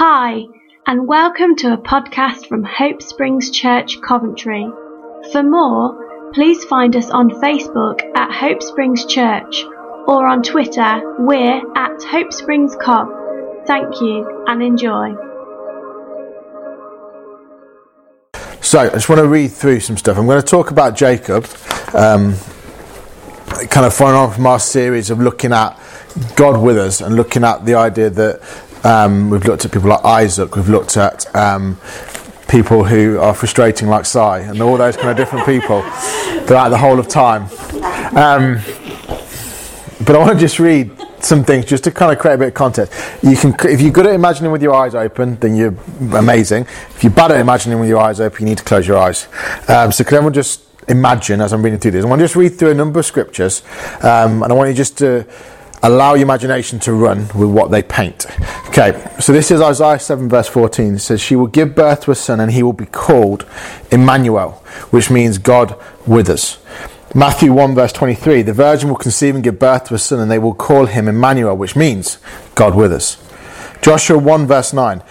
Hi, and welcome to a podcast from Hope Springs Church, Coventry. For more, please find us on Facebook at Hope Springs Church or on Twitter, we're at Hope Springs Cov. Thank you and enjoy. So, I just want to read through some stuff. I'm going to talk about Jacob, um, kind of following on from our series of looking at God with us and looking at the idea that um, we've looked at people like Isaac, we've looked at um, people who are frustrating like Si, and all those kind of different people throughout the whole of time. Um, but I want to just read some things just to kind of create a bit of context. You can, if you're good at imagining with your eyes open, then you're amazing. If you're bad at imagining with your eyes open, you need to close your eyes. Um, so can everyone just imagine as I'm reading through this? I want to just read through a number of scriptures, um, and I want you just to allow your imagination to run with what they paint. Okay, so this is Isaiah 7, verse 14. It says, She will give birth to a son, and he will be called Emmanuel, which means God with us. Matthew 1, verse 23 The virgin will conceive and give birth to a son, and they will call him Emmanuel, which means God with us. Joshua 1, verse 9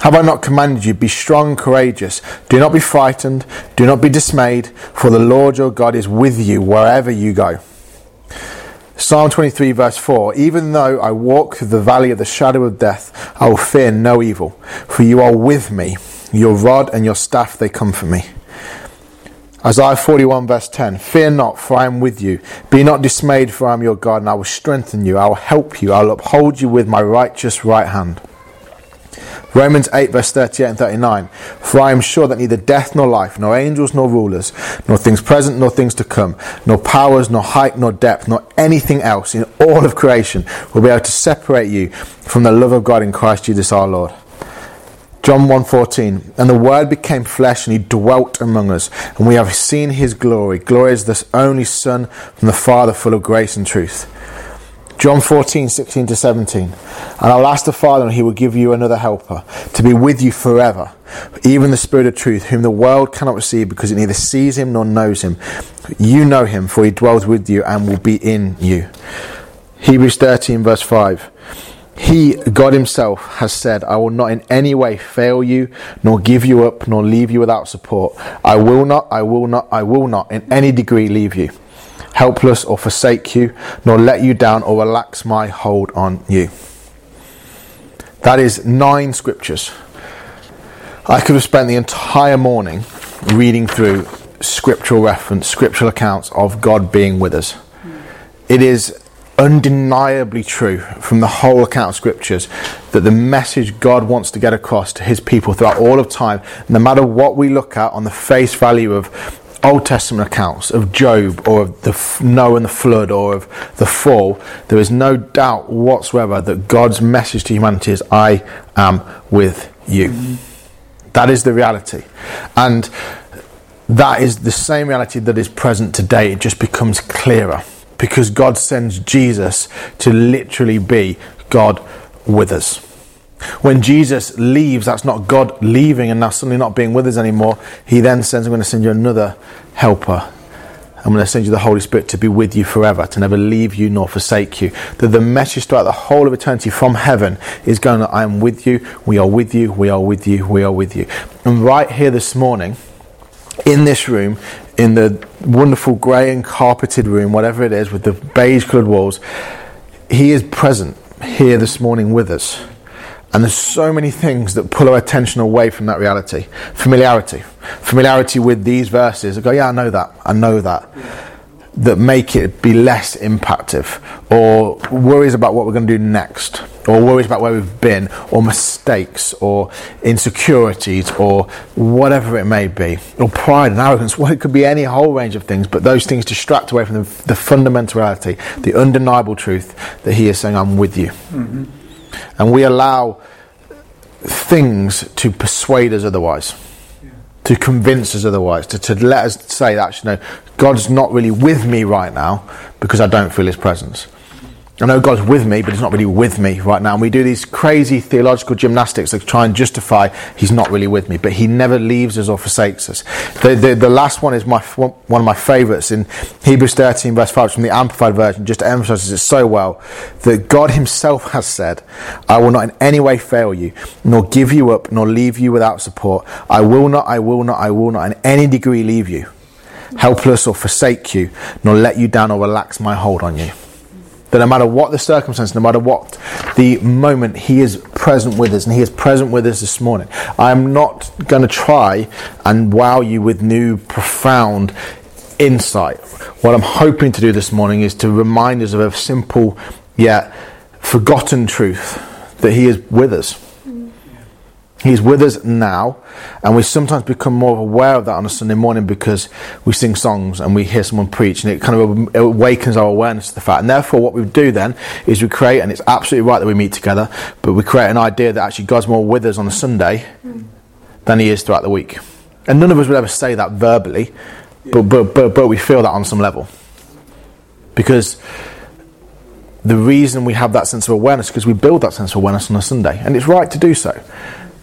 Have I not commanded you, be strong and courageous? Do not be frightened, do not be dismayed, for the Lord your God is with you wherever you go. Psalm 23, verse 4 Even though I walk through the valley of the shadow of death, I will fear no evil, for you are with me. Your rod and your staff, they comfort me. Isaiah 41, verse 10 Fear not, for I am with you. Be not dismayed, for I am your God, and I will strengthen you. I will help you. I will uphold you with my righteous right hand. Romans 8, verse 38 and 39. For I am sure that neither death nor life, nor angels nor rulers, nor things present nor things to come, nor powers, nor height nor depth, nor anything else in all of creation will be able to separate you from the love of God in Christ Jesus our Lord. John 1:14 And the word became flesh and he dwelt among us and we have seen his glory glory as the only son from the father full of grace and truth John 14 16 to 17 And I'll ask the father and he will give you another helper to be with you forever even the spirit of truth whom the world cannot receive because it neither sees him nor knows him. You know him for he dwells with you and will be in you. Hebrews 13 verse 5 he, God Himself, has said, I will not in any way fail you, nor give you up, nor leave you without support. I will not, I will not, I will not in any degree leave you, helpless or forsake you, nor let you down or relax my hold on you. That is nine scriptures. I could have spent the entire morning reading through scriptural reference, scriptural accounts of God being with us. It is undeniably true from the whole account of scriptures that the message God wants to get across to his people throughout all of time, no matter what we look at on the face value of Old Testament accounts of Job or of the Noah and the flood or of the fall, there is no doubt whatsoever that God's message to humanity is, I am with you. That is the reality. And that is the same reality that is present today. It just becomes clearer because God sends Jesus to literally be God with us. When Jesus leaves, that's not God leaving and now suddenly not being with us anymore. He then says, I'm going to send you another helper. I'm going to send you the Holy Spirit to be with you forever, to never leave you nor forsake you. That the message throughout the whole of eternity from heaven is going, I am with you, we are with you, we are with you, we are with you. And right here this morning, in this room, in the wonderful grey and carpeted room, whatever it is, with the beige coloured walls, He is present here this morning with us. And there's so many things that pull our attention away from that reality. Familiarity. Familiarity with these verses. I go, yeah, I know that. I know that that make it be less impactful, or worries about what we're going to do next, or worries about where we've been, or mistakes, or insecurities, or whatever it may be, or pride and arrogance. Well, it could be any whole range of things, but those things distract away from the, the fundamental reality, the undeniable truth that He is saying, I'm with you. Mm-hmm. And we allow things to persuade us otherwise to convince us otherwise, to, to let us say, actually, no, God's not really with me right now because I don't feel His presence. I know God's with me, but He's not really with me right now. And we do these crazy theological gymnastics to try and justify He's not really with me, but He never leaves us or forsakes us. The, the, the last one is my one of my favourites in Hebrews 13, verse 5, from the Amplified Version, just emphasises it so well that God Himself has said, I will not in any way fail you, nor give you up, nor leave you without support. I will not, I will not, I will not in any degree leave you, helpless or forsake you, nor let you down or relax my hold on you. That no matter what the circumstance, no matter what the moment, He is present with us, and He is present with us this morning. I'm not going to try and wow you with new, profound insight. What I'm hoping to do this morning is to remind us of a simple yet forgotten truth that He is with us. He's with us now, and we sometimes become more aware of that on a Sunday morning because we sing songs and we hear someone preach, and it kind of awakens our awareness to the fact. And therefore, what we do then is we create, and it's absolutely right that we meet together, but we create an idea that actually God's more with us on a Sunday than He is throughout the week. And none of us would ever say that verbally, but, but, but, but we feel that on some level. Because the reason we have that sense of awareness is because we build that sense of awareness on a Sunday, and it's right to do so.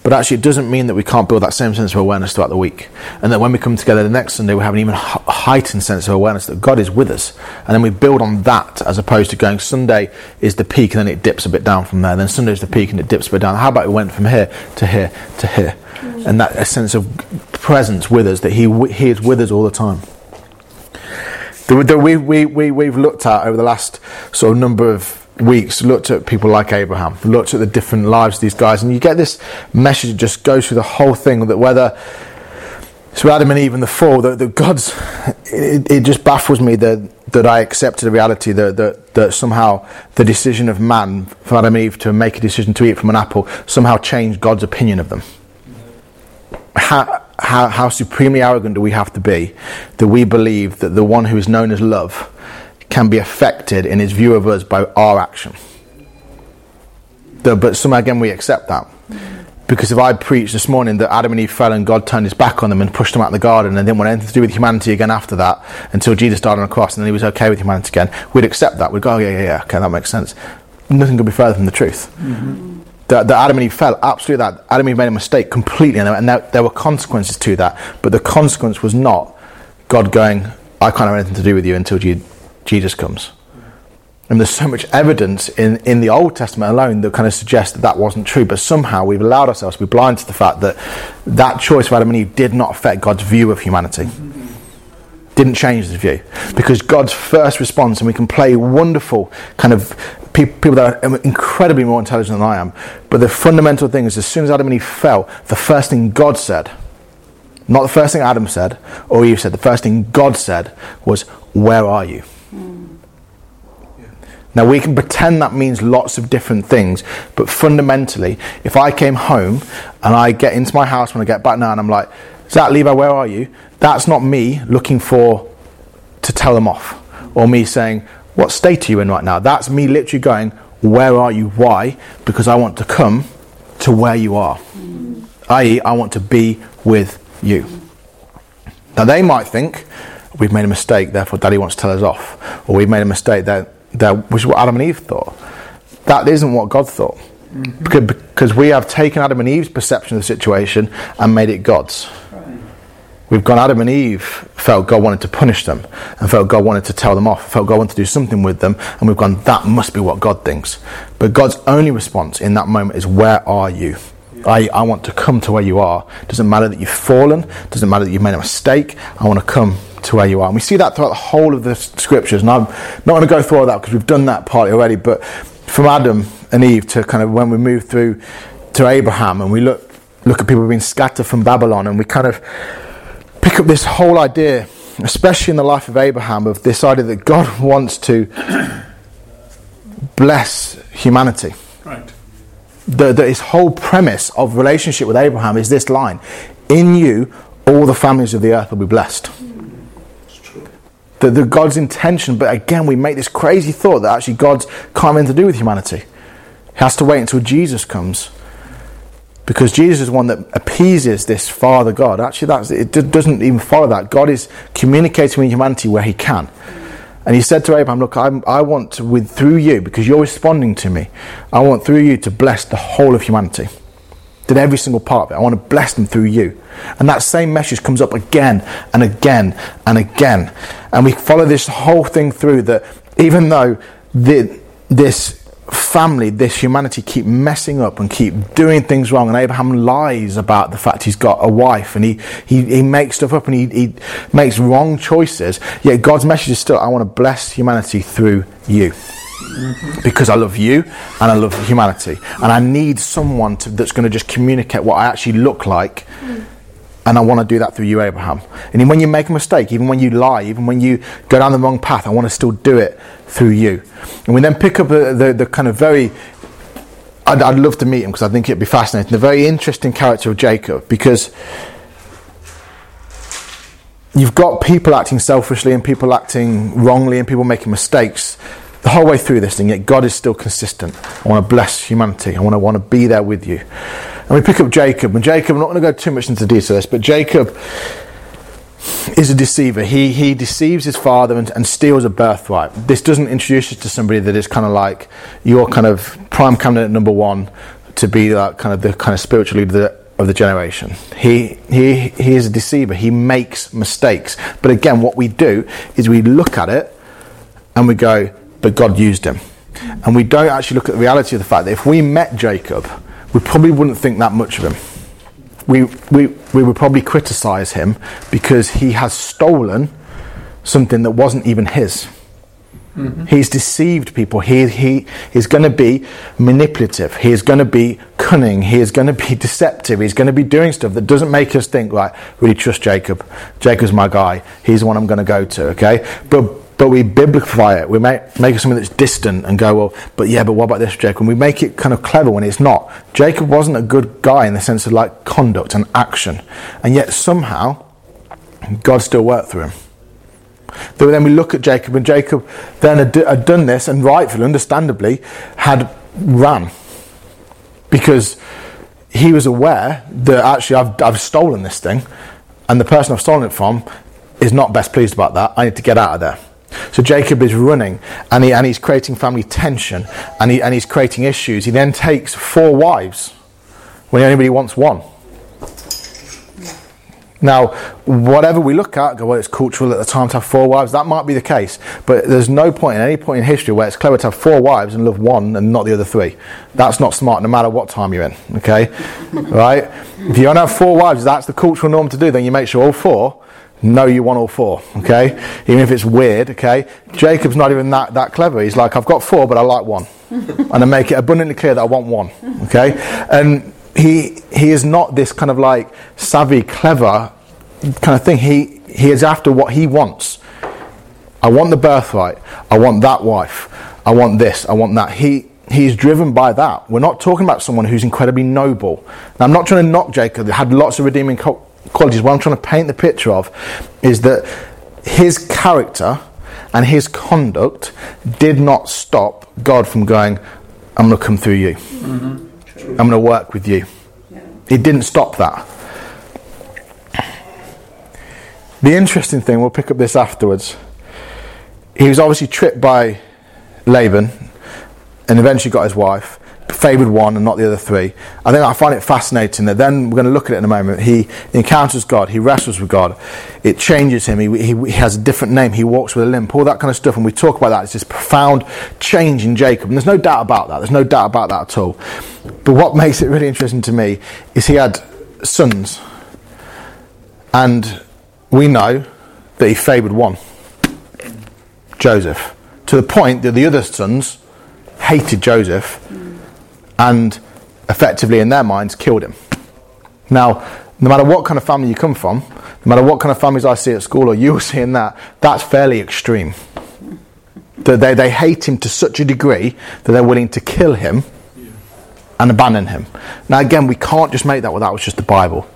But actually, it doesn't mean that we can't build that same sense of awareness throughout the week. And that when we come together the next Sunday, we have an even heightened sense of awareness that God is with us. And then we build on that as opposed to going Sunday is the peak and then it dips a bit down from there. Then Sunday is the peak and it dips a bit down. How about we went from here to here to here? And that a sense of presence with us, that He, he is with us all the time. That we, we, we, we've looked at over the last sort of number of weeks looked at people like Abraham, looked at the different lives of these guys, and you get this message that just goes through the whole thing that whether so Adam and Eve and the fall, that, God's, it, it, just baffles me that, that I accepted the reality that, that, that somehow the decision of man, for Adam and Eve to make a decision to eat from an apple, somehow changed God's opinion of them. How, how, how supremely arrogant do we have to be that we believe that the one who is known as love can be affected in his view of us by our action. The, but somehow again we accept that. Because if I preached this morning that Adam and Eve fell and God turned his back on them and pushed them out of the garden and didn't want anything to do with humanity again after that until Jesus died on a cross and then he was okay with humanity again, we'd accept that. We'd go, oh, yeah, yeah, yeah, okay, that makes sense. Nothing could be further from the truth. Mm-hmm. That, that, Adam and Eve fell, absolutely that. Adam and Eve made a mistake completely and, there, and there, there were consequences to that. But the consequence was not God going, I can't have anything to do with you until you Jesus comes. And there's so much evidence in, in the Old Testament alone that kind of suggests that that wasn't true. But somehow we've allowed ourselves to be blind to the fact that that choice of Adam and Eve did not affect God's view of humanity. Didn't change the view. Because God's first response, and we can play wonderful kind of people that are incredibly more intelligent than I am. But the fundamental thing is as soon as Adam and Eve fell, the first thing God said, not the first thing Adam said or Eve said, the first thing God said was, Where are you? Now, we can pretend that means lots of different things, but fundamentally, if I came home and I get into my house when I get back now and I'm like, Zach, Levi, where are you? That's not me looking for to tell them off or me saying, What state are you in right now? That's me literally going, Where are you? Why? Because I want to come to where you are. Mm. I.e., I want to be with you. Now, they might think, we've made a mistake, therefore daddy wants to tell us off. Or we've made a mistake, that, that was what Adam and Eve thought. That isn't what God thought. Mm-hmm. Because, because we have taken Adam and Eve's perception of the situation and made it God's. We've gone, Adam and Eve felt God wanted to punish them and felt God wanted to tell them off, felt God wanted to do something with them, and we've gone, that must be what God thinks. But God's only response in that moment is, Where are you? I, I want to come to where you are. Doesn't matter that you've fallen, doesn't matter that you've made a mistake, I want to come to where you are. And we see that throughout the whole of the scriptures. And I'm not going to go through all that because we've done that partly already. But from Adam and Eve to kind of when we move through to Abraham and we look look at people being scattered from Babylon and we kind of pick up this whole idea, especially in the life of Abraham, of this idea that God wants to bless humanity. Right. The, the, his whole premise of relationship with Abraham is this line: "In you, all the families of the earth will be blessed." The, the God's intention, but again, we make this crazy thought that actually God's have to do with humanity. He has to wait until Jesus comes. Because Jesus is one that appeases this Father God. Actually, that's, it doesn't even follow that. God is communicating with humanity where He can. And he said to Abraham, Look, I'm, i want to, with, through you, because you're responding to me, I want through you to bless the whole of humanity. Did every single part of it. I want to bless them through you. And that same message comes up again and again and again. And we follow this whole thing through that even though the, this family, this humanity keep messing up and keep doing things wrong. And Abraham lies about the fact he's got a wife and he, he, he makes stuff up and he, he makes wrong choices. Yet God's message is still, I want to bless humanity through you. Because I love you and I love humanity. And I need someone to, that's going to just communicate what I actually look like. And I want to do that through you, Abraham. And when you make a mistake, even when you lie, even when you go down the wrong path, I want to still do it through you. And we then pick up the, the, the kind of very, I'd, I'd love to meet him because I think it'd be fascinating, the very interesting character of Jacob because you've got people acting selfishly and people acting wrongly and people making mistakes the whole way through this thing, yet God is still consistent. I want to bless humanity. I want to want to be there with you. And we pick up Jacob, and Jacob, I'm not going to go too much into detail this, but Jacob is a deceiver. He, he deceives his father and, and, steals a birthright. This doesn't introduce you to somebody that is kind of like your kind of prime candidate number one to be that kind of the kind of spiritual leader of the generation. He, he, he is a deceiver. He makes mistakes. But again, what we do is we look at it and we go, but God used him. And we don't actually look at the reality of the fact that if we met Jacob, we probably wouldn't think that much of him we, we, we would probably criticize him because he has stolen something that wasn't even his. Mm-hmm. He's deceived people. He, he is going to be manipulative. He is going to be cunning. He is going to be deceptive. He's going to be doing stuff that doesn't make us think, right, really trust Jacob. Jacob's my guy. He's the one I'm going to go to, okay? But but we biblify it. We make, make it something that's distant and go, well, but yeah, but what about this, Jacob? And we make it kind of clever when it's not. Jacob wasn't a good guy in the sense of like conduct and action. And yet somehow, God still worked through him. Then we look at Jacob, and Jacob then had, had done this, and rightfully, understandably, had ran. Because he was aware that actually I've, I've stolen this thing, and the person I've stolen it from is not best pleased about that. I need to get out of there. So Jacob is running and, he, and he's creating family tension and, he, and he's creating issues. He then takes four wives when anybody wants one. Now, whatever we look at, go, well, it's cultural at the time to have four wives. That might be the case, but there's no point in any point in history where it's clever to have four wives and love one and not the other three. That's not smart, no matter what time you're in. Okay, right? If you don't have four wives, that's the cultural norm to do. Then you make sure all four no, you want all four, okay? Even if it's weird, okay? Jacob's not even that, that clever. He's like, I've got four, but I like one. and I make it abundantly clear that I want one, okay? And he, he is not this kind of like savvy, clever kind of thing. He, he is after what he wants. I want the birthright. I want that wife. I want this. I want that. He, he's driven by that. We're not talking about someone who's incredibly noble. Now, I'm not trying to knock Jacob. He had lots of redeeming qualities, what I'm trying to paint the picture of is that his character and his conduct did not stop God from going, I'm going to come through you. Mm-hmm. I'm going to work with you. Yeah. It didn't stop that. The interesting thing, we'll pick up this afterwards. He was obviously tripped by Laban and eventually got his wife favoured one and not the other three. I think I find it fascinating that then we're going to look at it in a moment. He encounters God, he wrestles with God, it changes him, he, he, he, has a different name, he walks with a limp, all that kind of stuff. And we talk about that. It's this profound change in Jacob. And there's no doubt about that. There's no doubt about that at all. But what makes it really interesting to me is he had sons. And we know that he favoured one Joseph, to the point that the other sons hated Joseph and effectively, in their minds, killed him. Now, no matter what kind of family you come from, no matter what kind of families I see at school or you see in that, that's fairly extreme. That they, they hate him to such a degree that they're willing to kill him and abandon him. Now, again, we can't just make that well, that was just the Bible.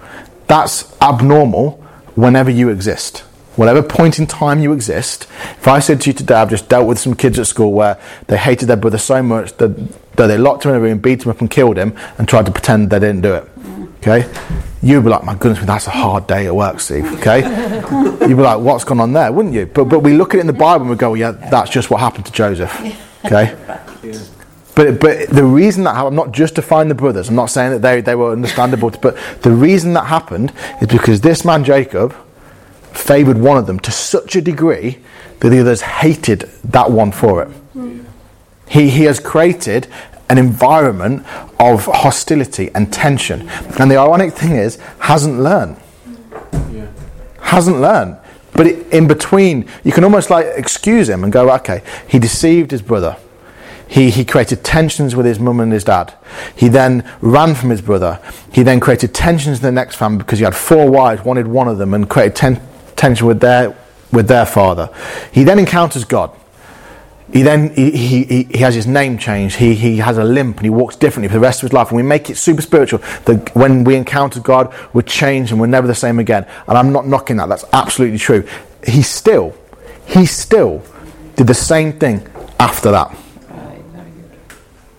That's abnormal whenever you exist. Whatever point in time you exist, if I said to you today, I've just dealt with some kids at school where they hated their brother so much that that they locked him in a room, beat him up, and killed him, and tried to pretend they didn't do it. Okay? You'd be like, my goodness, that's a hard day at work, Steve. Okay? You'd be like, what's gone on there, wouldn't you? But, but we look at it in the Bible and we go, yeah, that's just what happened to Joseph. Okay? But, but the reason that I'm not justifying the brothers, I'm not saying that they, they were understandable, but the reason that happened is because this man, Jacob, favoured one of them to such a degree that the others hated that one for it. He, he has created an environment of hostility and tension. And the ironic thing is, hasn't learned. Yeah. Hasn't learned. But it, in between, you can almost like excuse him and go, okay, he deceived his brother. He, he created tensions with his mum and his dad. He then ran from his brother. He then created tensions in the next family because he had four wives, wanted one of them, and created ten, tension with their, with their father. He then encounters God. He then he, he, he has his name changed. He, he has a limp and he walks differently for the rest of his life. And we make it super spiritual that when we encounter God, we're changed and we're never the same again. And I'm not knocking that. That's absolutely true. He still, he still did the same thing after that.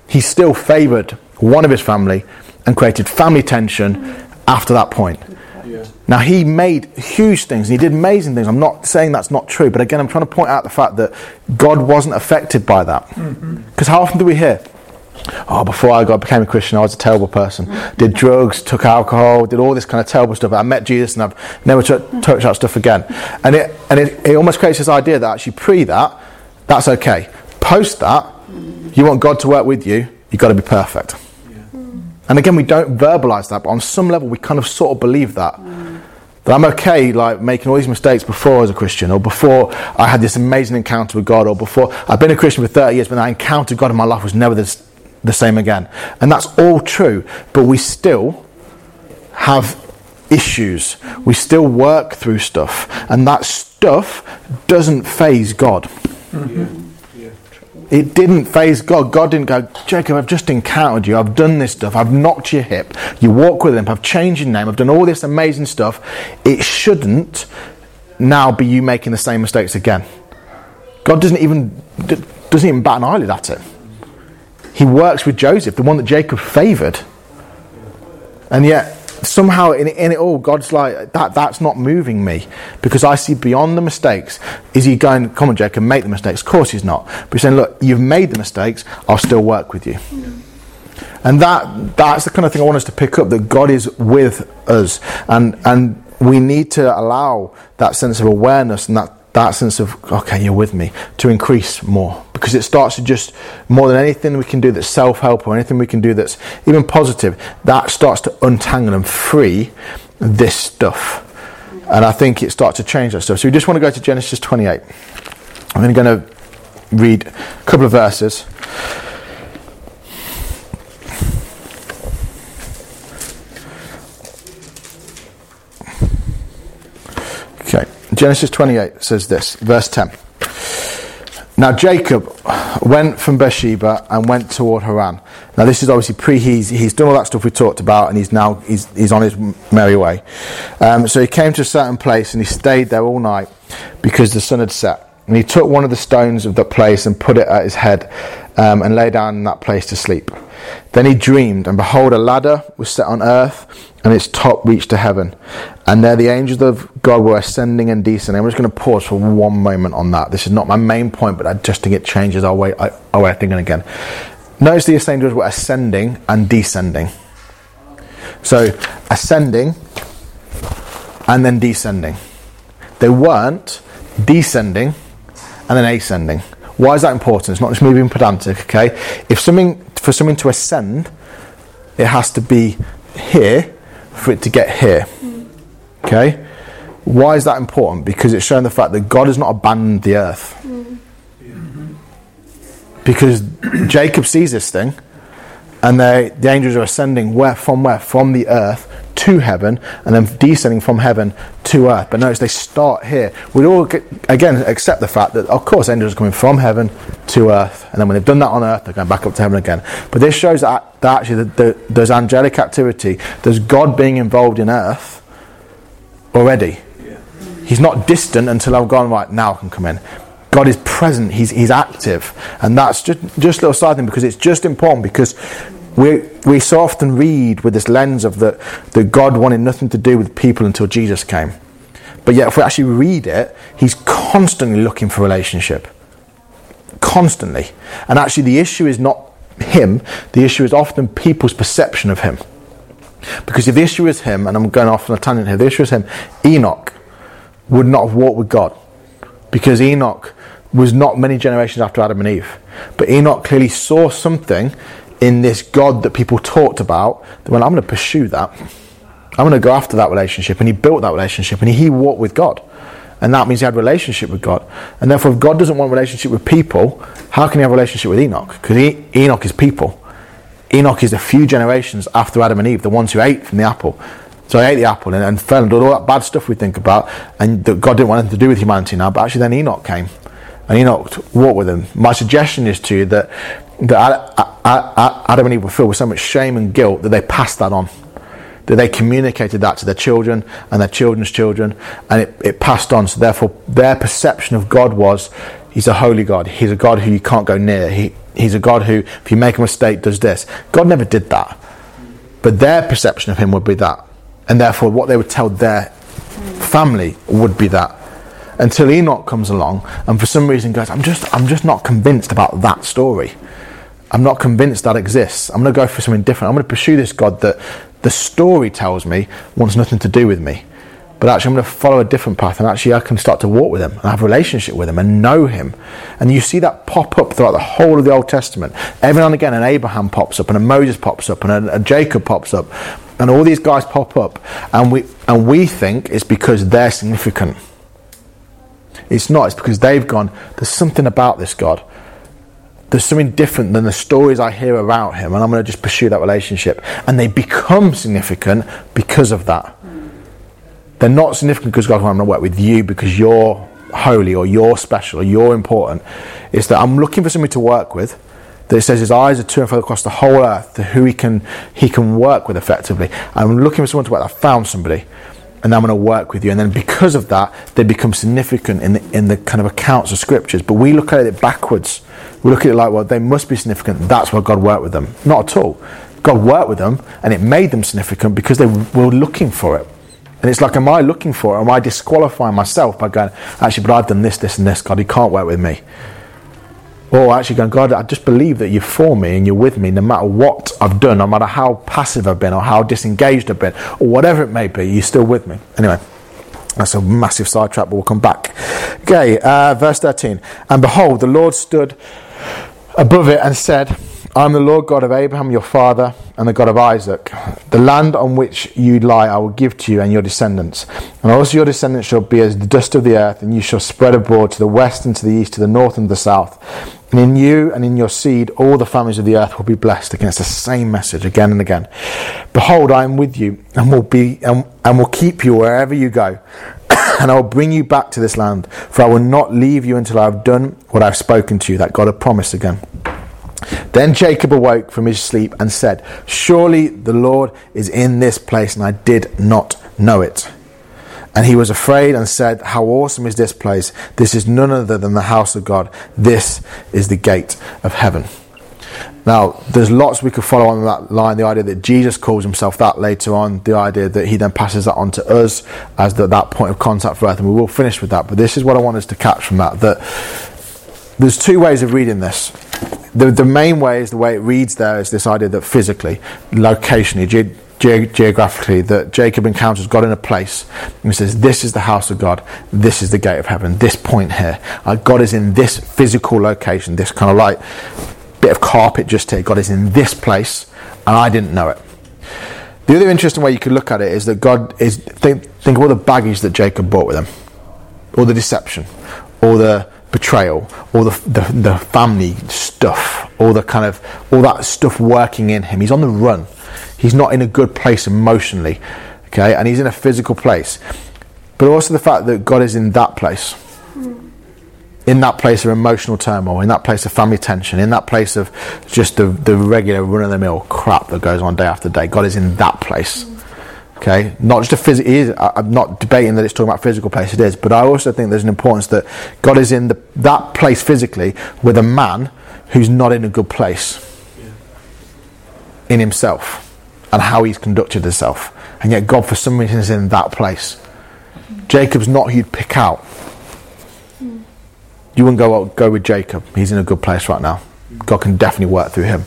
He still favoured one of his family and created family tension after that point. Now, he made huge things and he did amazing things. I'm not saying that's not true, but again, I'm trying to point out the fact that God wasn't affected by that. Because mm-hmm. how often do we hear, oh, before I got became a Christian, I was a terrible person. Did drugs, took alcohol, did all this kind of terrible stuff. I met Jesus and I've never t- touched that stuff again. And it and it, it almost creates this idea that actually pre that, that's okay. Post that, you want God to work with you, you've got to be perfect. And again, we don't verbalize that, but on some level, we kind of sort of believe that. Mm. That I'm okay, like making all these mistakes before as a Christian, or before I had this amazing encounter with God, or before I've been a Christian for 30 years, but I encountered God in my life was never this, the same again. And that's all true, but we still have issues. We still work through stuff, and that stuff doesn't faze God. Mm-hmm. It didn't faze God. God didn't go, Jacob, I've just encountered you. I've done this stuff. I've knocked your hip. You walk with him. I've changed your name. I've done all this amazing stuff. It shouldn't now be you making the same mistakes again. God doesn't even doesn't even bat an eyelid at it. He works with Joseph, the one that Jacob favoured. And yet somehow in, in it all, God's like, that, that's not moving me because I see beyond the mistakes. Is he going, come on, Jacob, make the mistakes? Of course he's not. But he's saying, look, you've made the mistakes, I'll still work with you. And that that's the kind of thing I want us to pick up that God is with us. And, and we need to allow that sense of awareness and that that sense of, okay, you're with me, to increase more. Because it starts to just, more than anything we can do that's self help or anything we can do that's even positive, that starts to untangle and free this stuff. And I think it starts to change that stuff. So we just want to go to Genesis 28. I'm going to read a couple of verses. Genesis 28 says this, verse 10. Now Jacob went from Beersheba and went toward Haran. Now this is obviously pre he's he's done all that stuff we talked about and he's now he's he's on his merry way. Um, so he came to a certain place and he stayed there all night because the sun had set. And he took one of the stones of that place and put it at his head um, and lay down in that place to sleep. Then he dreamed, and behold, a ladder was set on earth, and its top reached to heaven. And there the angels of God were ascending and descending. I'm just going to pause for one moment on that. This is not my main point, but I just think it changes our way, our way of thinking again. Notice the angels were ascending and descending. So, ascending and then descending. They weren't descending and then ascending. Why is that important? It's not just me being pedantic, okay? If something for something to ascend, it has to be here for it to get here. Okay? Why is that important? Because it's showing the fact that God has not abandoned the earth. Because Jacob sees this thing, and they, the angels are ascending where from where? From the earth to heaven and then descending from heaven to earth. But notice they start here. We'd all, get, again, accept the fact that, of course, angels are coming from heaven to earth. And then when they've done that on earth, they're going back up to heaven again. But this shows that, that actually the, the, there's angelic activity, there's God being involved in earth already. He's not distant until I've gone, right, now I can come in. God is present, he's, he's active. And that's just, just a little side thing because it's just important because We, we so often read with this lens of that, that God wanted nothing to do with people until Jesus came. But yet, if we actually read it, he's constantly looking for relationship. Constantly. And actually, the issue is not him, the issue is often people's perception of him. Because if the issue is him, and I'm going off on a tangent here, the issue is him, Enoch would not have walked with God. Because Enoch was not many generations after Adam and Eve. But Enoch clearly saw something in this God that people talked about that went, I'm going to pursue that. I'm going to go after that relationship. And he built that relationship and he walked with God. And that means he had relationship with God. And therefore, if God doesn't want relationship with people, how can he have a relationship with Enoch? Because Enoch is people. Enoch is a few generations after Adam and Eve, the ones who ate from the apple. So he ate the apple and, and fell and did all that bad stuff we think about, and God didn't want anything to do with humanity now. But actually, then Enoch came, and Enoch walked with him. My suggestion is to you that, that Adam and Eve were filled with so much shame and guilt that they passed that on that they communicated that to their children and their children's children, and it, it passed on. So therefore, their perception of God was, He's a holy God. He's a God who you can't go near. He, he's a God who, if you make a mistake, does this. God never did that. But their perception of him would be that. And therefore, what they would tell their family would be that. Until Enoch comes along and for some reason goes, I'm just, I'm just not convinced about that story. I'm not convinced that exists. I'm going to go for something different. I'm going to pursue this God that the story tells me wants nothing to do with me. But actually, I'm going to follow a different path, and actually, I can start to walk with him and have a relationship with him and know him. And you see that pop up throughout the whole of the Old Testament. Every now and again, an Abraham pops up, and a Moses pops up, and a, a Jacob pops up, and all these guys pop up, and we and we think it's because they're significant. It's not. It's because they've gone. There's something about this God there's something different than the stories I hear about him, and I'm going to just pursue that relationship. And they become significant because of that. They're not significant because God, I'm going to work with you because you're holy or you're special or you're important. It's that I'm looking for somebody to work with. That says his eyes are to and fro across the whole earth to who he can he can work with effectively. I'm looking for someone to work. I found somebody and I'm going to work with you. And then because of that, they become significant in the, in the kind of accounts of scriptures. But we look at it backwards. We look at it like, well, they must be significant. That's why God worked with them. Not at all. God worked with them and it made them significant because they were looking for it. And it's like, am I looking for it? Am I disqualifying myself by going, actually, but I've done this, this, and this. God, He can't work with me. Or actually going, God, I just believe that you're for me and you're with me no matter what I've done, no matter how passive I've been or how disengaged I've been, or whatever it may be, you're still with me. Anyway, that's a massive sidetrack, but we'll come back. Okay, uh, verse 13. And behold, the Lord stood above it and said, I am the Lord God of Abraham, your father, and the God of Isaac. The land on which you lie I will give to you and your descendants. And also your descendants shall be as the dust of the earth, and you shall spread abroad to the west and to the east, to the north and the south. And in you and in your seed all the families of the earth will be blessed. Again, it's the same message again and again. Behold, I am with you and will be and, and will keep you wherever you go. and I will bring you back to this land, for I will not leave you until I have done what I have spoken to you, that God had promised again. Then Jacob awoke from his sleep and said, Surely the Lord is in this place, and I did not know it. And he was afraid and said, How awesome is this place! This is none other than the house of God. This is the gate of heaven. Now, there's lots we could follow on that line. The idea that Jesus calls himself that later on, the idea that he then passes that on to us as the, that point of contact for earth, and we will finish with that. But this is what I want us to catch from that. That there's two ways of reading this. The, the main way is the way it reads there is this idea that physically, locationally, ge- ge- geographically, that Jacob encounters God in a place and he says, This is the house of God, this is the gate of heaven, this point here. Uh, God is in this physical location, this kind of like bit of carpet just here. God is in this place, and I didn't know it. The other interesting way you could look at it is that God is think, think of all the baggage that Jacob brought with him, all the deception, all the betrayal, all the, the, the family stuff, all the kind of all that stuff working in him. He's on the run. He's not in a good place emotionally, okay, and he's in a physical place. But also the fact that God is in that place, in that place of emotional turmoil, in that place of family tension, in that place of just the, the regular run of the mill crap that goes on day after day. God is in that place. Okay, not just a physical. I'm not debating that it's talking about physical place. It is, but I also think there's an importance that God is in the, that place physically with a man who's not in a good place. in himself and how he's conducted himself. And yet, God, for some reason, is in that place. Jacob's not who you'd pick out. You wouldn't go, go with Jacob. He's in a good place right now. God can definitely work through him.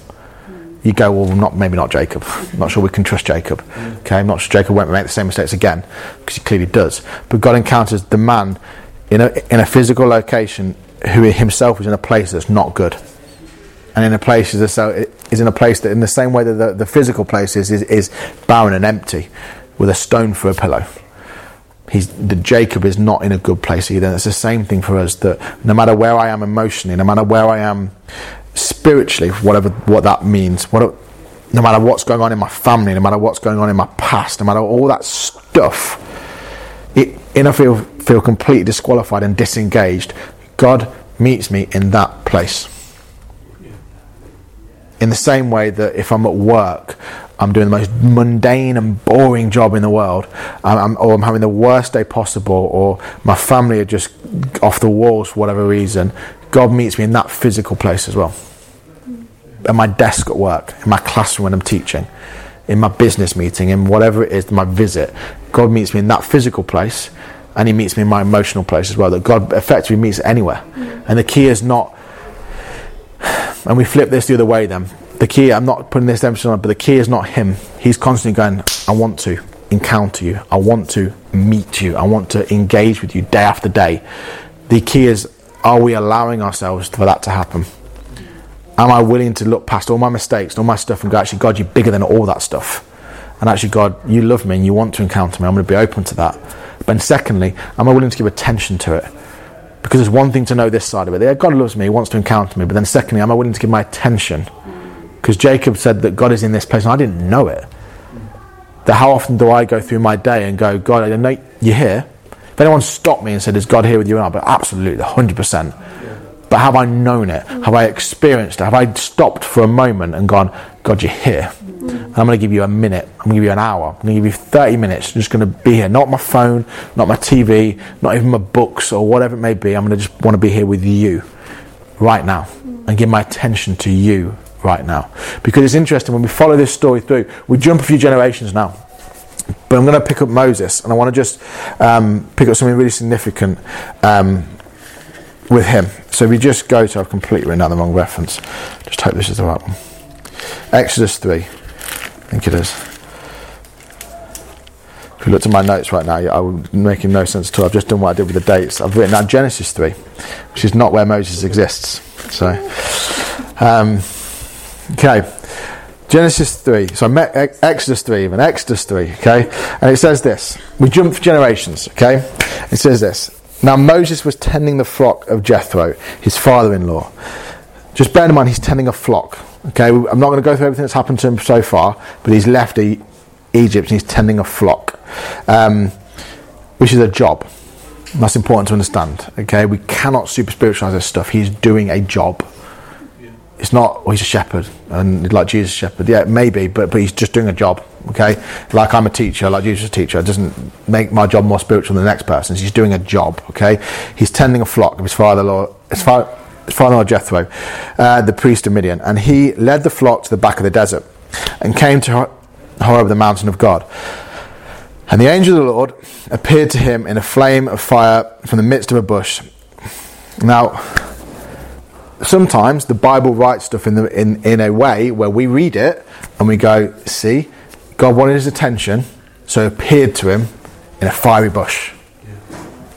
You go, well, not maybe not Jacob. I'm not sure we can trust Jacob. Okay, I'm not sure Jacob won't make the same mistakes again because he clearly does. But God encounters the man in a in a physical location who himself is in a place that's not good, and in a place is a, is in a place that, in the same way that the, the physical place is, is is barren and empty, with a stone for a pillow he's the Jacob is not in a good place either. It's the same thing for us that no matter where I am emotionally, no matter where I am spiritually, whatever what that means, what, no matter what's going on in my family, no matter what's going on in my past, no matter all that stuff, it, and I feel feel completely disqualified and disengaged. God meets me in that place. In the same way that if I'm at work I'm doing the most mundane and boring job in the world, I'm, or I'm having the worst day possible, or my family are just off the walls for whatever reason, God meets me in that physical place as well. At my desk at work, in my classroom when I'm teaching, in my business meeting, in whatever it is, my visit, God meets me in that physical place, and He meets me in my emotional place as well. That God effectively meets anywhere. And the key is not, and we flip this the other way then the key, I'm not putting this emphasis on, but the key is not him. He's constantly going, I want to encounter you. I want to meet you. I want to engage with you day after day. The key is, are we allowing ourselves for that to happen? Am I willing to look past all my mistakes and all my stuff and go, actually, God, you're bigger than all that stuff? And actually, God, you love me and you want to encounter me. I'm going to be open to that. But secondly, am I willing to give attention to it? Because there's one thing to know this side of it. Yeah, God loves me, He wants to encounter me. But then, secondly, am I willing to give my attention? Because Jacob said that God is in this place, and I didn't know it. That how often do I go through my day and go, God, I know you're here. If anyone stopped me and said, Is God here with you? And I'll be absolutely, 100%. But have I known it? Have I experienced it? Have I stopped for a moment and gone, God, you're here? And I'm going to give you a minute. I'm going to give you an hour. I'm going to give you 30 minutes. I'm just going to be here. Not my phone, not my TV, not even my books or whatever it may be. I'm going to just want to be here with you right now and give my attention to you right now. Because it's interesting, when we follow this story through, we jump a few generations now. But I'm going to pick up Moses, and I want to just um, pick up something really significant um, with him. So if we just go to, I've completely written down the wrong reference. Just hope this is the right one. Exodus 3. I think it is. If you look at my notes right now, I would making no sense at all. I've just done what I did with the dates. I've written down Genesis 3, which is not where Moses exists. So, um, Okay. Genesis 3, so Exodus 3, even Exodus 3, okay? And it says this. We jump for generations, okay? It says this. Now Moses was tending the flock of Jethro, his father in law. Just bear in mind, he's tending a flock, okay? I'm not going to go through everything that's happened to him so far, but he's left e- Egypt and he's tending a flock, um, which is a job. That's important to understand, okay? We cannot super spiritualize this stuff. He's doing a job it's not well, he's a shepherd and like Jesus shepherd. Yeah maybe but but he's just doing a job okay? Like I'm a teacher like Jesus is a teacher. It doesn't make my job more spiritual than the next person's he's doing a job okay? He's tending a flock of his father-in-law his, father, his father-in-law Jethro uh, the priest of Midian. And he led the flock to the back of the desert and came to Horeb the mountain of God. And the angel of the Lord appeared to him in a flame of fire from the midst of a bush. Now sometimes the Bible writes stuff in, the, in, in a way where we read it and we go, see, God wanted his attention, so he appeared to him in a fiery bush.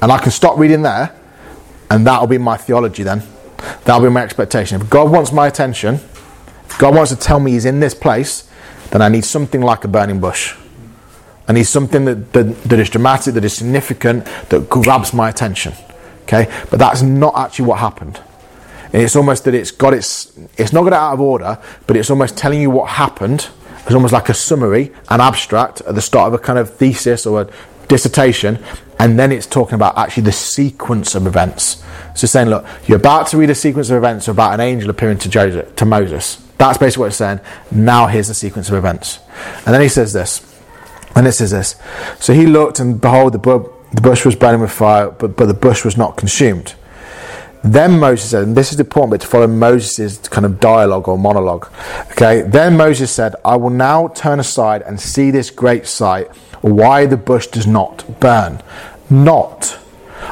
And I can stop reading there, and that'll be my theology then. That'll be my expectation. If God wants my attention, if God wants to tell me he's in this place, then I need something like a burning bush. I need something that, that, that is dramatic, that is significant, that grabs my attention. Okay? But that's not actually what happened. And it's almost that it's got its, it's not got it out of order, but it's almost telling you what happened. It's almost like a summary, an abstract at the start of a kind of thesis or a dissertation, and then it's talking about actually the sequence of events. So saying, look, you're about to read a sequence of events about an angel appearing to, Joseph, to Moses. That's basically what it's saying. Now here's the sequence of events. And then he says this, and this is this. So he looked, and behold, the, bu- the bush was burning with fire, but, but the bush was not consumed. Then Moses said, and this is the important bit to follow Moses' kind of dialogue or monologue. Okay, then Moses said, I will now turn aside and see this great sight, why the bush does not burn. Not.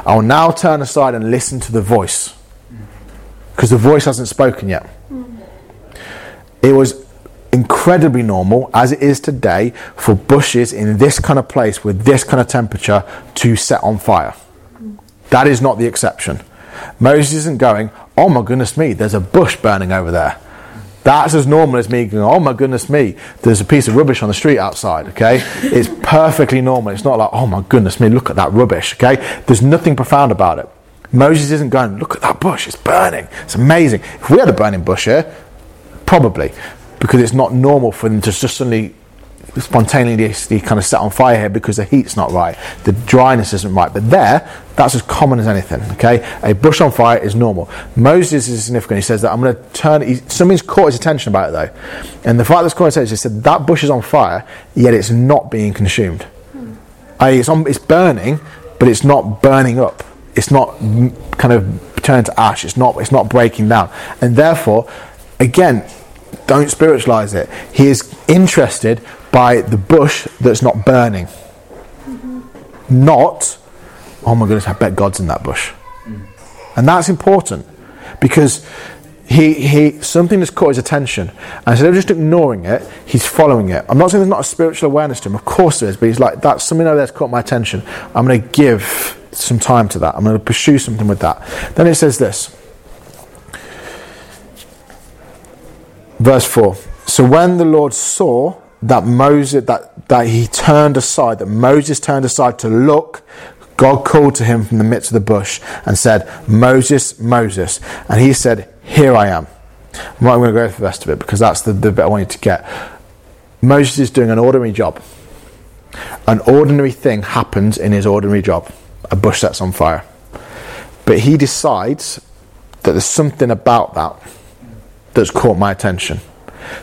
I will now turn aside and listen to the voice. Because the voice hasn't spoken yet. It was incredibly normal, as it is today, for bushes in this kind of place with this kind of temperature to set on fire. That is not the exception. Moses isn't going, oh my goodness me, there's a bush burning over there. That's as normal as me going, oh my goodness me, there's a piece of rubbish on the street outside, okay? It's perfectly normal. It's not like, oh my goodness me, look at that rubbish, okay? There's nothing profound about it. Moses isn't going, look at that bush, it's burning. It's amazing. If we had a burning bush here, probably, because it's not normal for them to just suddenly spontaneously kind of set on fire here because the heat's not right, the dryness isn't right. But there, that's as common as anything. Okay, a bush on fire is normal. Moses is significant. He says that I'm going to turn. He, something's caught his attention about it though, and the fact that's caught his attention, he said that bush is on fire, yet it's not being consumed. Hmm. it's on, it's burning, but it's not burning up. It's not kind of turned to ash. It's not. It's not breaking down, and therefore, again, don't spiritualize it. He is interested by the bush that's not burning. Mm-hmm. Not, oh my goodness, I bet God's in that bush. Mm. And that's important because he, he something has caught his attention. And instead of just ignoring it, he's following it. I'm not saying there's not a spiritual awareness to him, of course there is, but he's like, that's something over there's caught my attention. I'm going to give some time to that. I'm going to pursue something with that. Then it says this. Verse 4. So when the Lord saw that Moses that, that he turned aside, that Moses turned aside to look, God called to him from the midst of the bush and said, Moses, Moses. And he said, Here I am. I'm going to go through the rest of it because that's the, the bit I wanted to get. Moses is doing an ordinary job. An ordinary thing happens in his ordinary job. A bush sets on fire. But he decides that there's something about that that's caught my attention.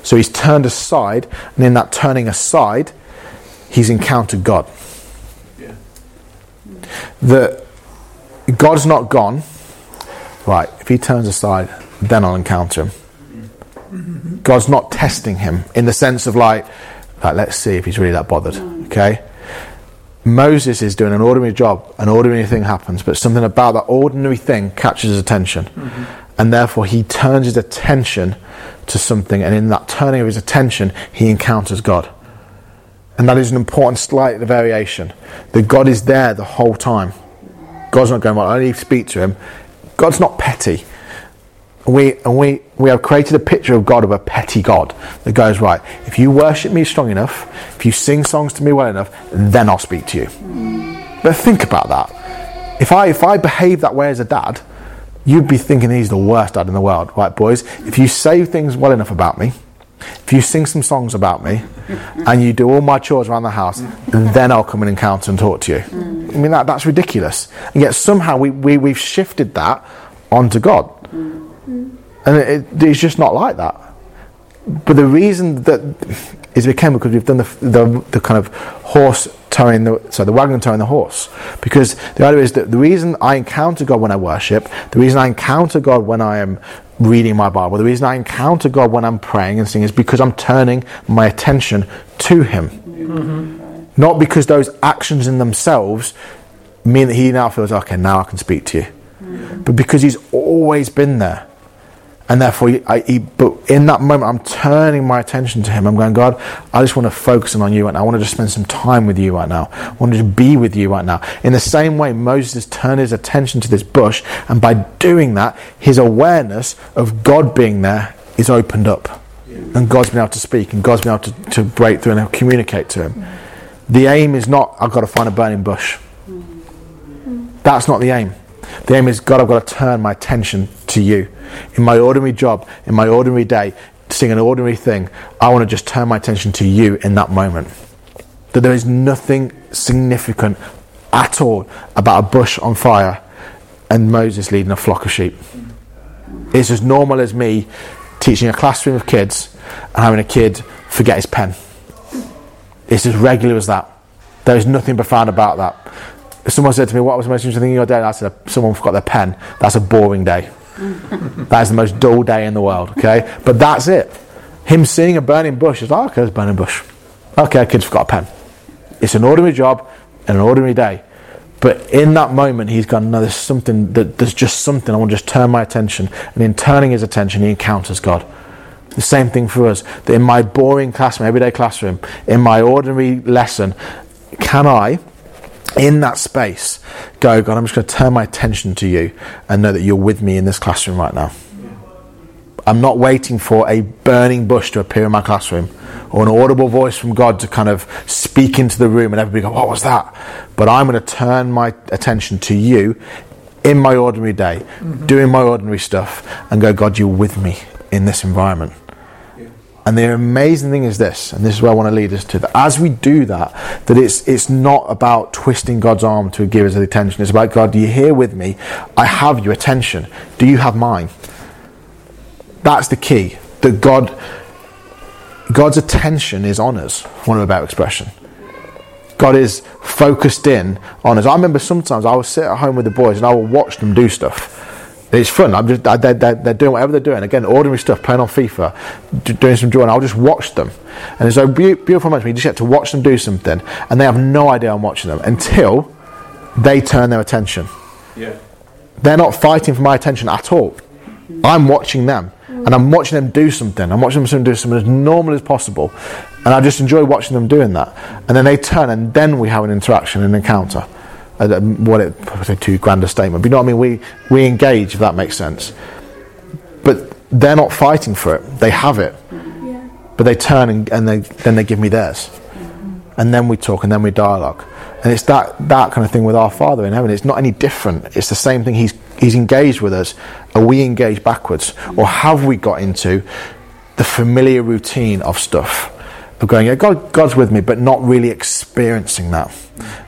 So he's turned aside, and in that turning aside, he's encountered God. Yeah. That God's not gone. Right, if he turns aside, then I'll encounter him. God's not testing him in the sense of like, like, let's see if he's really that bothered. Okay? Moses is doing an ordinary job, an ordinary thing happens, but something about that ordinary thing catches his attention. Mm-hmm. And therefore, he turns his attention to something, and in that turning of his attention, he encounters God. And that is an important slight variation. That God is there the whole time. God's not going, well, I to speak to him. God's not petty. We, and we, we have created a picture of God of a petty God that goes, right, if you worship me strong enough, if you sing songs to me well enough, then I'll speak to you. But think about that. If I, if I behave that way as a dad, you'd be thinking he's the worst dad in the world, right, boys? If you say things well enough about me, if you sing some songs about me, and you do all my chores around the house, then I'll come and encounter and talk to you. Mm. I mean, that, that's ridiculous. And yet somehow we, we, we've shifted that onto God. Mm. And it, it's just not like that. But the reason that is became because we've done the, the, the kind of horse towing the so the wagon towing the horse. Because the idea is that the reason I encounter God when I worship, the reason I encounter God when I am reading my Bible, the reason I encounter God when I'm praying and singing is because I'm turning my attention to Him. Mm-hmm. Not because those actions in themselves mean that He now feels okay. Now I can speak to you, mm-hmm. but because He's always been there and therefore, I, he, but in that moment, I'm turning my attention to him. I'm going, God, I just want to focus in on you now. I want to just spend some time with you right now. I want to be with you right now. In the same way, Moses turned his attention to this bush, and by doing that, his awareness of God being there is opened up. And God's been able to speak, and God's been able to, to break through and communicate to him. The aim is not, I've got to find a burning bush. That's not the aim. The aim is, God, I've got to turn my attention to you. In my ordinary job, in my ordinary day, seeing an ordinary thing, I want to just turn my attention to you in that moment. That there is nothing significant at all about a bush on fire and Moses leading a flock of sheep. It's as normal as me teaching a classroom of kids and having a kid forget his pen. It's as regular as that. There is nothing profound about that. If someone said to me, What was the most interesting thing in your day? And I said, Someone forgot their pen. That's a boring day. that is the most dull day in the world, okay? But that's it. Him seeing a burning bush is like, okay, there's a burning bush. Okay, kid's forgot a pen. It's an ordinary job and an ordinary day. But in that moment, he's gone, no, there's something, that there's just something. I want to just turn my attention. And in turning his attention, he encounters God. The same thing for us. That in my boring classroom, everyday classroom, in my ordinary lesson, can I, in that space, go, God, I'm just going to turn my attention to you and know that you're with me in this classroom right now. I'm not waiting for a burning bush to appear in my classroom or an audible voice from God to kind of speak into the room and everybody go, What was that? But I'm going to turn my attention to you in my ordinary day, mm-hmm. doing my ordinary stuff, and go, God, you're with me in this environment. And the amazing thing is this, and this is where I want to lead us to, that as we do that, that it's it's not about twisting God's arm to give us attention. It's about God, you're here with me. I have your attention. Do you have mine? That's the key. That God God's attention is on us, one of a better expression. God is focused in on us. I remember sometimes I would sit at home with the boys and I would watch them do stuff it's fun. I'm just they're, they're, they're, doing whatever they're doing. Again, ordinary stuff, playing on FIFA, doing some drawing. I'll just watch them, and it's a beautiful moment. You just get to watch them do something, and they have no idea I'm watching them until they turn their attention. Yeah. They're not fighting for my attention at all. I'm watching them, and I'm watching them do something. I'm watching them do something as normal as possible, and I just enjoy watching them doing that. And then they turn, and then we have an interaction, an encounter what it probably too grand a statement, but you know what I mean. We we engage if that makes sense, but they're not fighting for it. They have it, yeah. but they turn and, and they then they give me theirs, mm-hmm. and then we talk and then we dialogue, and it's that that kind of thing with our Father in heaven. It's not any different. It's the same thing. He's he's engaged with us. Are we engaged backwards, or have we got into the familiar routine of stuff? Of going, yeah, God, God's with me, but not really experiencing that,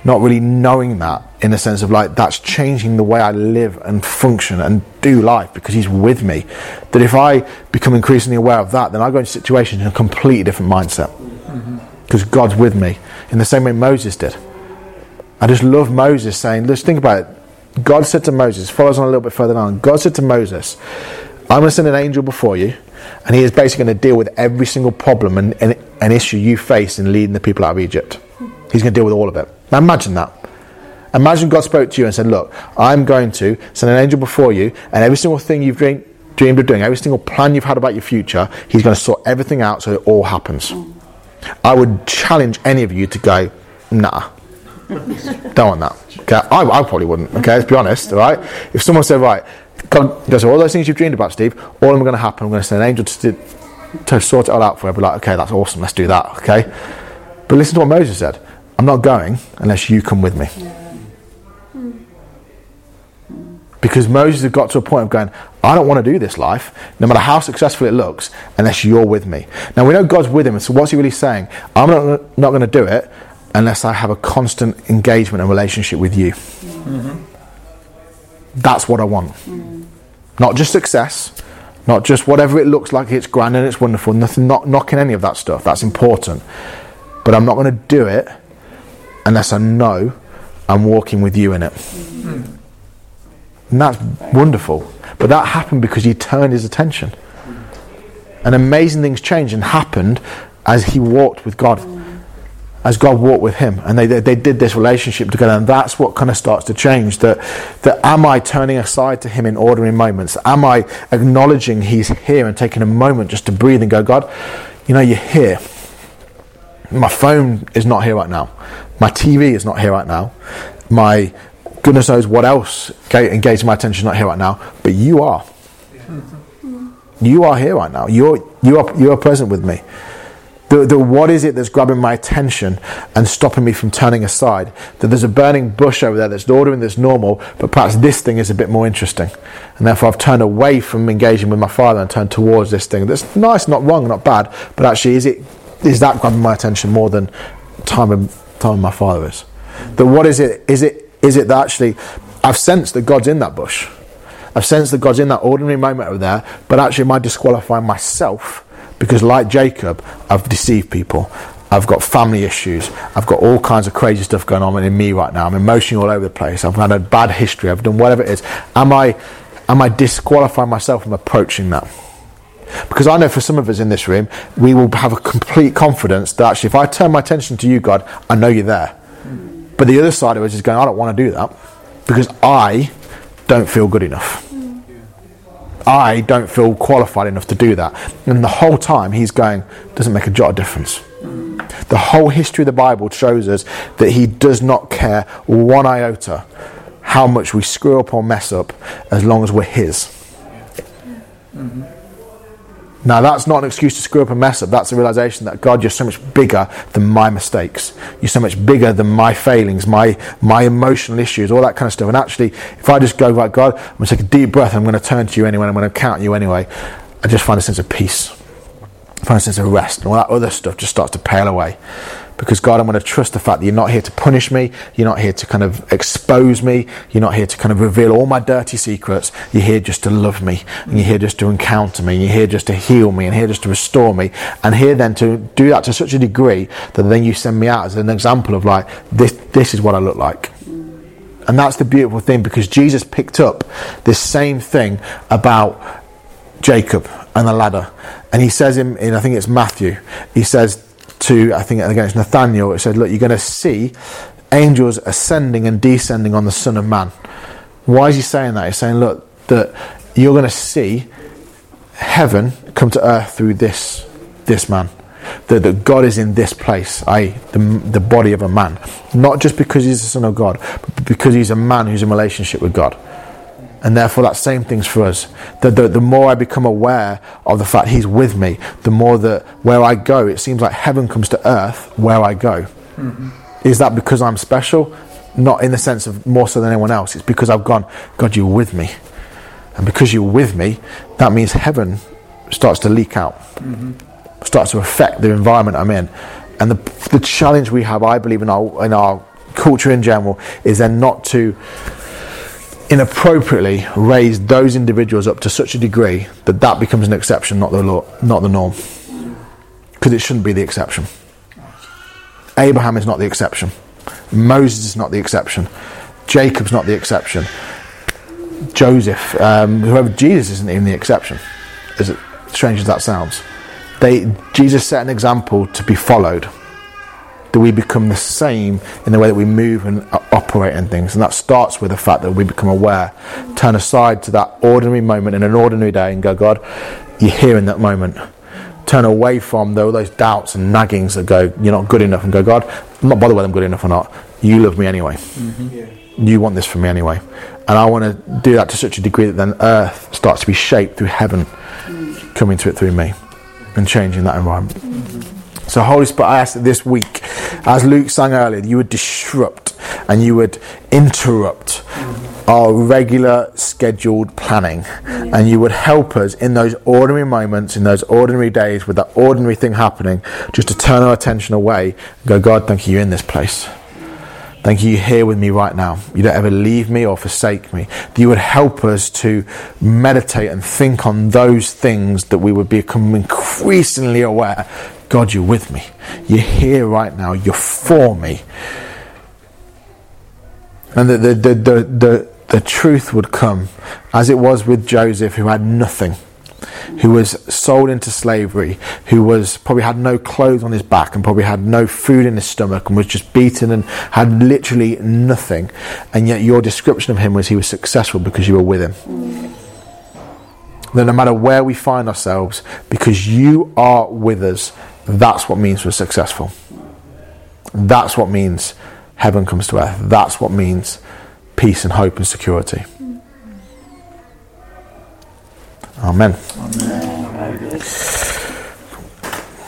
not really knowing that in the sense of like that's changing the way I live and function and do life because He's with me. That if I become increasingly aware of that, then I go into situations in a completely different mindset because mm-hmm. God's with me in the same way Moses did. I just love Moses saying, let's think about it. God said to Moses, follows on a little bit further down. God said to Moses, I'm going to send an angel before you and he is basically going to deal with every single problem and, and, and issue you face in leading the people out of Egypt. He's going to deal with all of it. Now imagine that. Imagine God spoke to you and said, Look, I'm going to send an angel before you, and every single thing you've dreamed, dreamed of doing, every single plan you've had about your future, He's going to sort everything out so it all happens. I would challenge any of you to go, Nah, don't want that. Okay, I, I probably wouldn't. Okay, let's be honest. All right. If someone said, "Right, Goes, all those things you've dreamed about, Steve, all of them are going to happen. I'm going to send an angel to, to sort it all out for you. I'll be like, okay, that's awesome. Let's do that. Okay. But listen to what Moses said. I'm not going unless you come with me. Because Moses had got to a point of going, I don't want to do this life, no matter how successful it looks, unless you're with me. Now we know God's with him, so what's he really saying? I'm not, not going to do it unless I have a constant engagement and relationship with you. Mm-hmm. That's what I want. Mm. Not just success, not just whatever it looks like, it's grand and it's wonderful. Nothing, not knocking any of that stuff. That's important. But I'm not going to do it unless I know I'm walking with you in it. Mm. And that's wonderful. But that happened because he turned his attention. And amazing things changed and happened as he walked with God as God walked with him. And they, they, they, did this relationship together. And that's what kind of starts to change. That, that am I turning aside to him in ordinary moments? Am I acknowledging he's here and taking a moment just to breathe and go, God, you know, you're here. My phone is not here right now. My TV is not here right now. My goodness knows what else engaging my attention is not here right now. But you are. You are here right now. You're, you, are, you are present with me. The, the what is it that's grabbing my attention and stopping me from turning aside? That there's a burning bush over there that's ordering that's normal, but perhaps this thing is a bit more interesting. And therefore I've turned away from engaging with my father and turned towards this thing that's nice, not wrong, not bad, but actually is it is that grabbing my attention more than time and time my father is? That what is it is it is it that actually I've sensed that God's in that bush. I've sensed that God's in that ordinary moment over there, but actually am I disqualifying myself because, like Jacob, I've deceived people. I've got family issues. I've got all kinds of crazy stuff going on in me right now. I'm emotionally all over the place. I've had a bad history. I've done whatever it is. Am I, am I disqualifying myself from approaching that? Because I know for some of us in this room, we will have a complete confidence that actually, if I turn my attention to you, God, I know you're there. But the other side of us is going, I don't want to do that because I don't feel good enough. I don't feel qualified enough to do that. And the whole time he's going, doesn't make a jot of difference. The whole history of the Bible shows us that he does not care one iota how much we screw up or mess up as long as we're his. Mm-hmm. Now, that's not an excuse to screw up and mess up. That's a realization that God, you're so much bigger than my mistakes. You're so much bigger than my failings, my, my emotional issues, all that kind of stuff. And actually, if I just go, right, God, I'm going to take a deep breath I'm going to turn to you anyway, I'm going to count you anyway, I just find a sense of peace, I find a sense of rest. And all that other stuff just starts to pale away because God, I'm going to trust the fact that you're not here to punish me, you're not here to kind of expose me, you're not here to kind of reveal all my dirty secrets. You're here just to love me, and you're here just to encounter me, and you're here just to heal me, and here just to restore me, and here then to do that to such a degree that then you send me out as an example of like this. This is what I look like. And that's the beautiful thing because Jesus picked up this same thing about Jacob and the ladder. And he says in, in I think it's Matthew, he says, to, I think against Nathaniel, it said, Look, you're going to see angels ascending and descending on the Son of Man. Why is he saying that? He's saying, Look, that you're going to see heaven come to earth through this, this man. That, that God is in this place, i.e., the, the body of a man. Not just because he's the Son of God, but because he's a man who's in relationship with God. And therefore, that same thing's for us. The, the, the, more I become aware of the fact He's with me, the more that where I go, it seems like heaven comes to earth where I go. Mm-hmm. Is that because I'm special? Not in the sense of more so than anyone else. It's because I've gone, God, you're with me. And because you're with me, that means heaven starts to leak out, mm-hmm. starts to affect the environment I'm in. And the, the challenge we have, I believe, in our, in our culture in general, is then not to inappropriately raise those individuals up to such a degree that that becomes an exception, not the law, not the norm, because it shouldn't be the exception. Abraham is not the exception. Moses is not the exception. Jacob's not the exception. Joseph, um, whoever Jesus isn't even the exception. As strange as that sounds, they Jesus set an example to be followed that we become the same in the way that we move and operate and things. And that starts with the fact that we become aware, turn aside to that ordinary moment in an ordinary day and go, God, you're here in that moment. Turn away from all those doubts and naggings that go, you're not good enough, and go, God, I'm not bothered whether I'm good enough or not. You love me anyway. Mm-hmm. Yeah. You want this from me anyway. And I want to do that to such a degree that then earth starts to be shaped through heaven, mm. coming to it through me and changing that environment. Mm-hmm. So, Holy Spirit, I ask that this week, as Luke sang earlier, you would disrupt and you would interrupt our regular scheduled planning and you would help us in those ordinary moments, in those ordinary days, with that ordinary thing happening, just to turn our attention away and go, God, thank you, you're in this place. Thank you, you're here with me right now. You don't ever leave me or forsake me. That you would help us to meditate and think on those things that we would become increasingly aware God, you're with me. You're here right now. You're for me. And the, the, the, the, the, the truth would come, as it was with Joseph, who had nothing, who was sold into slavery, who was probably had no clothes on his back and probably had no food in his stomach and was just beaten and had literally nothing. And yet your description of him was he was successful because you were with him. That no matter where we find ourselves, because you are with us, that's what means we're successful. That's what means heaven comes to earth. That's what means peace and hope and security. Amen. Amen.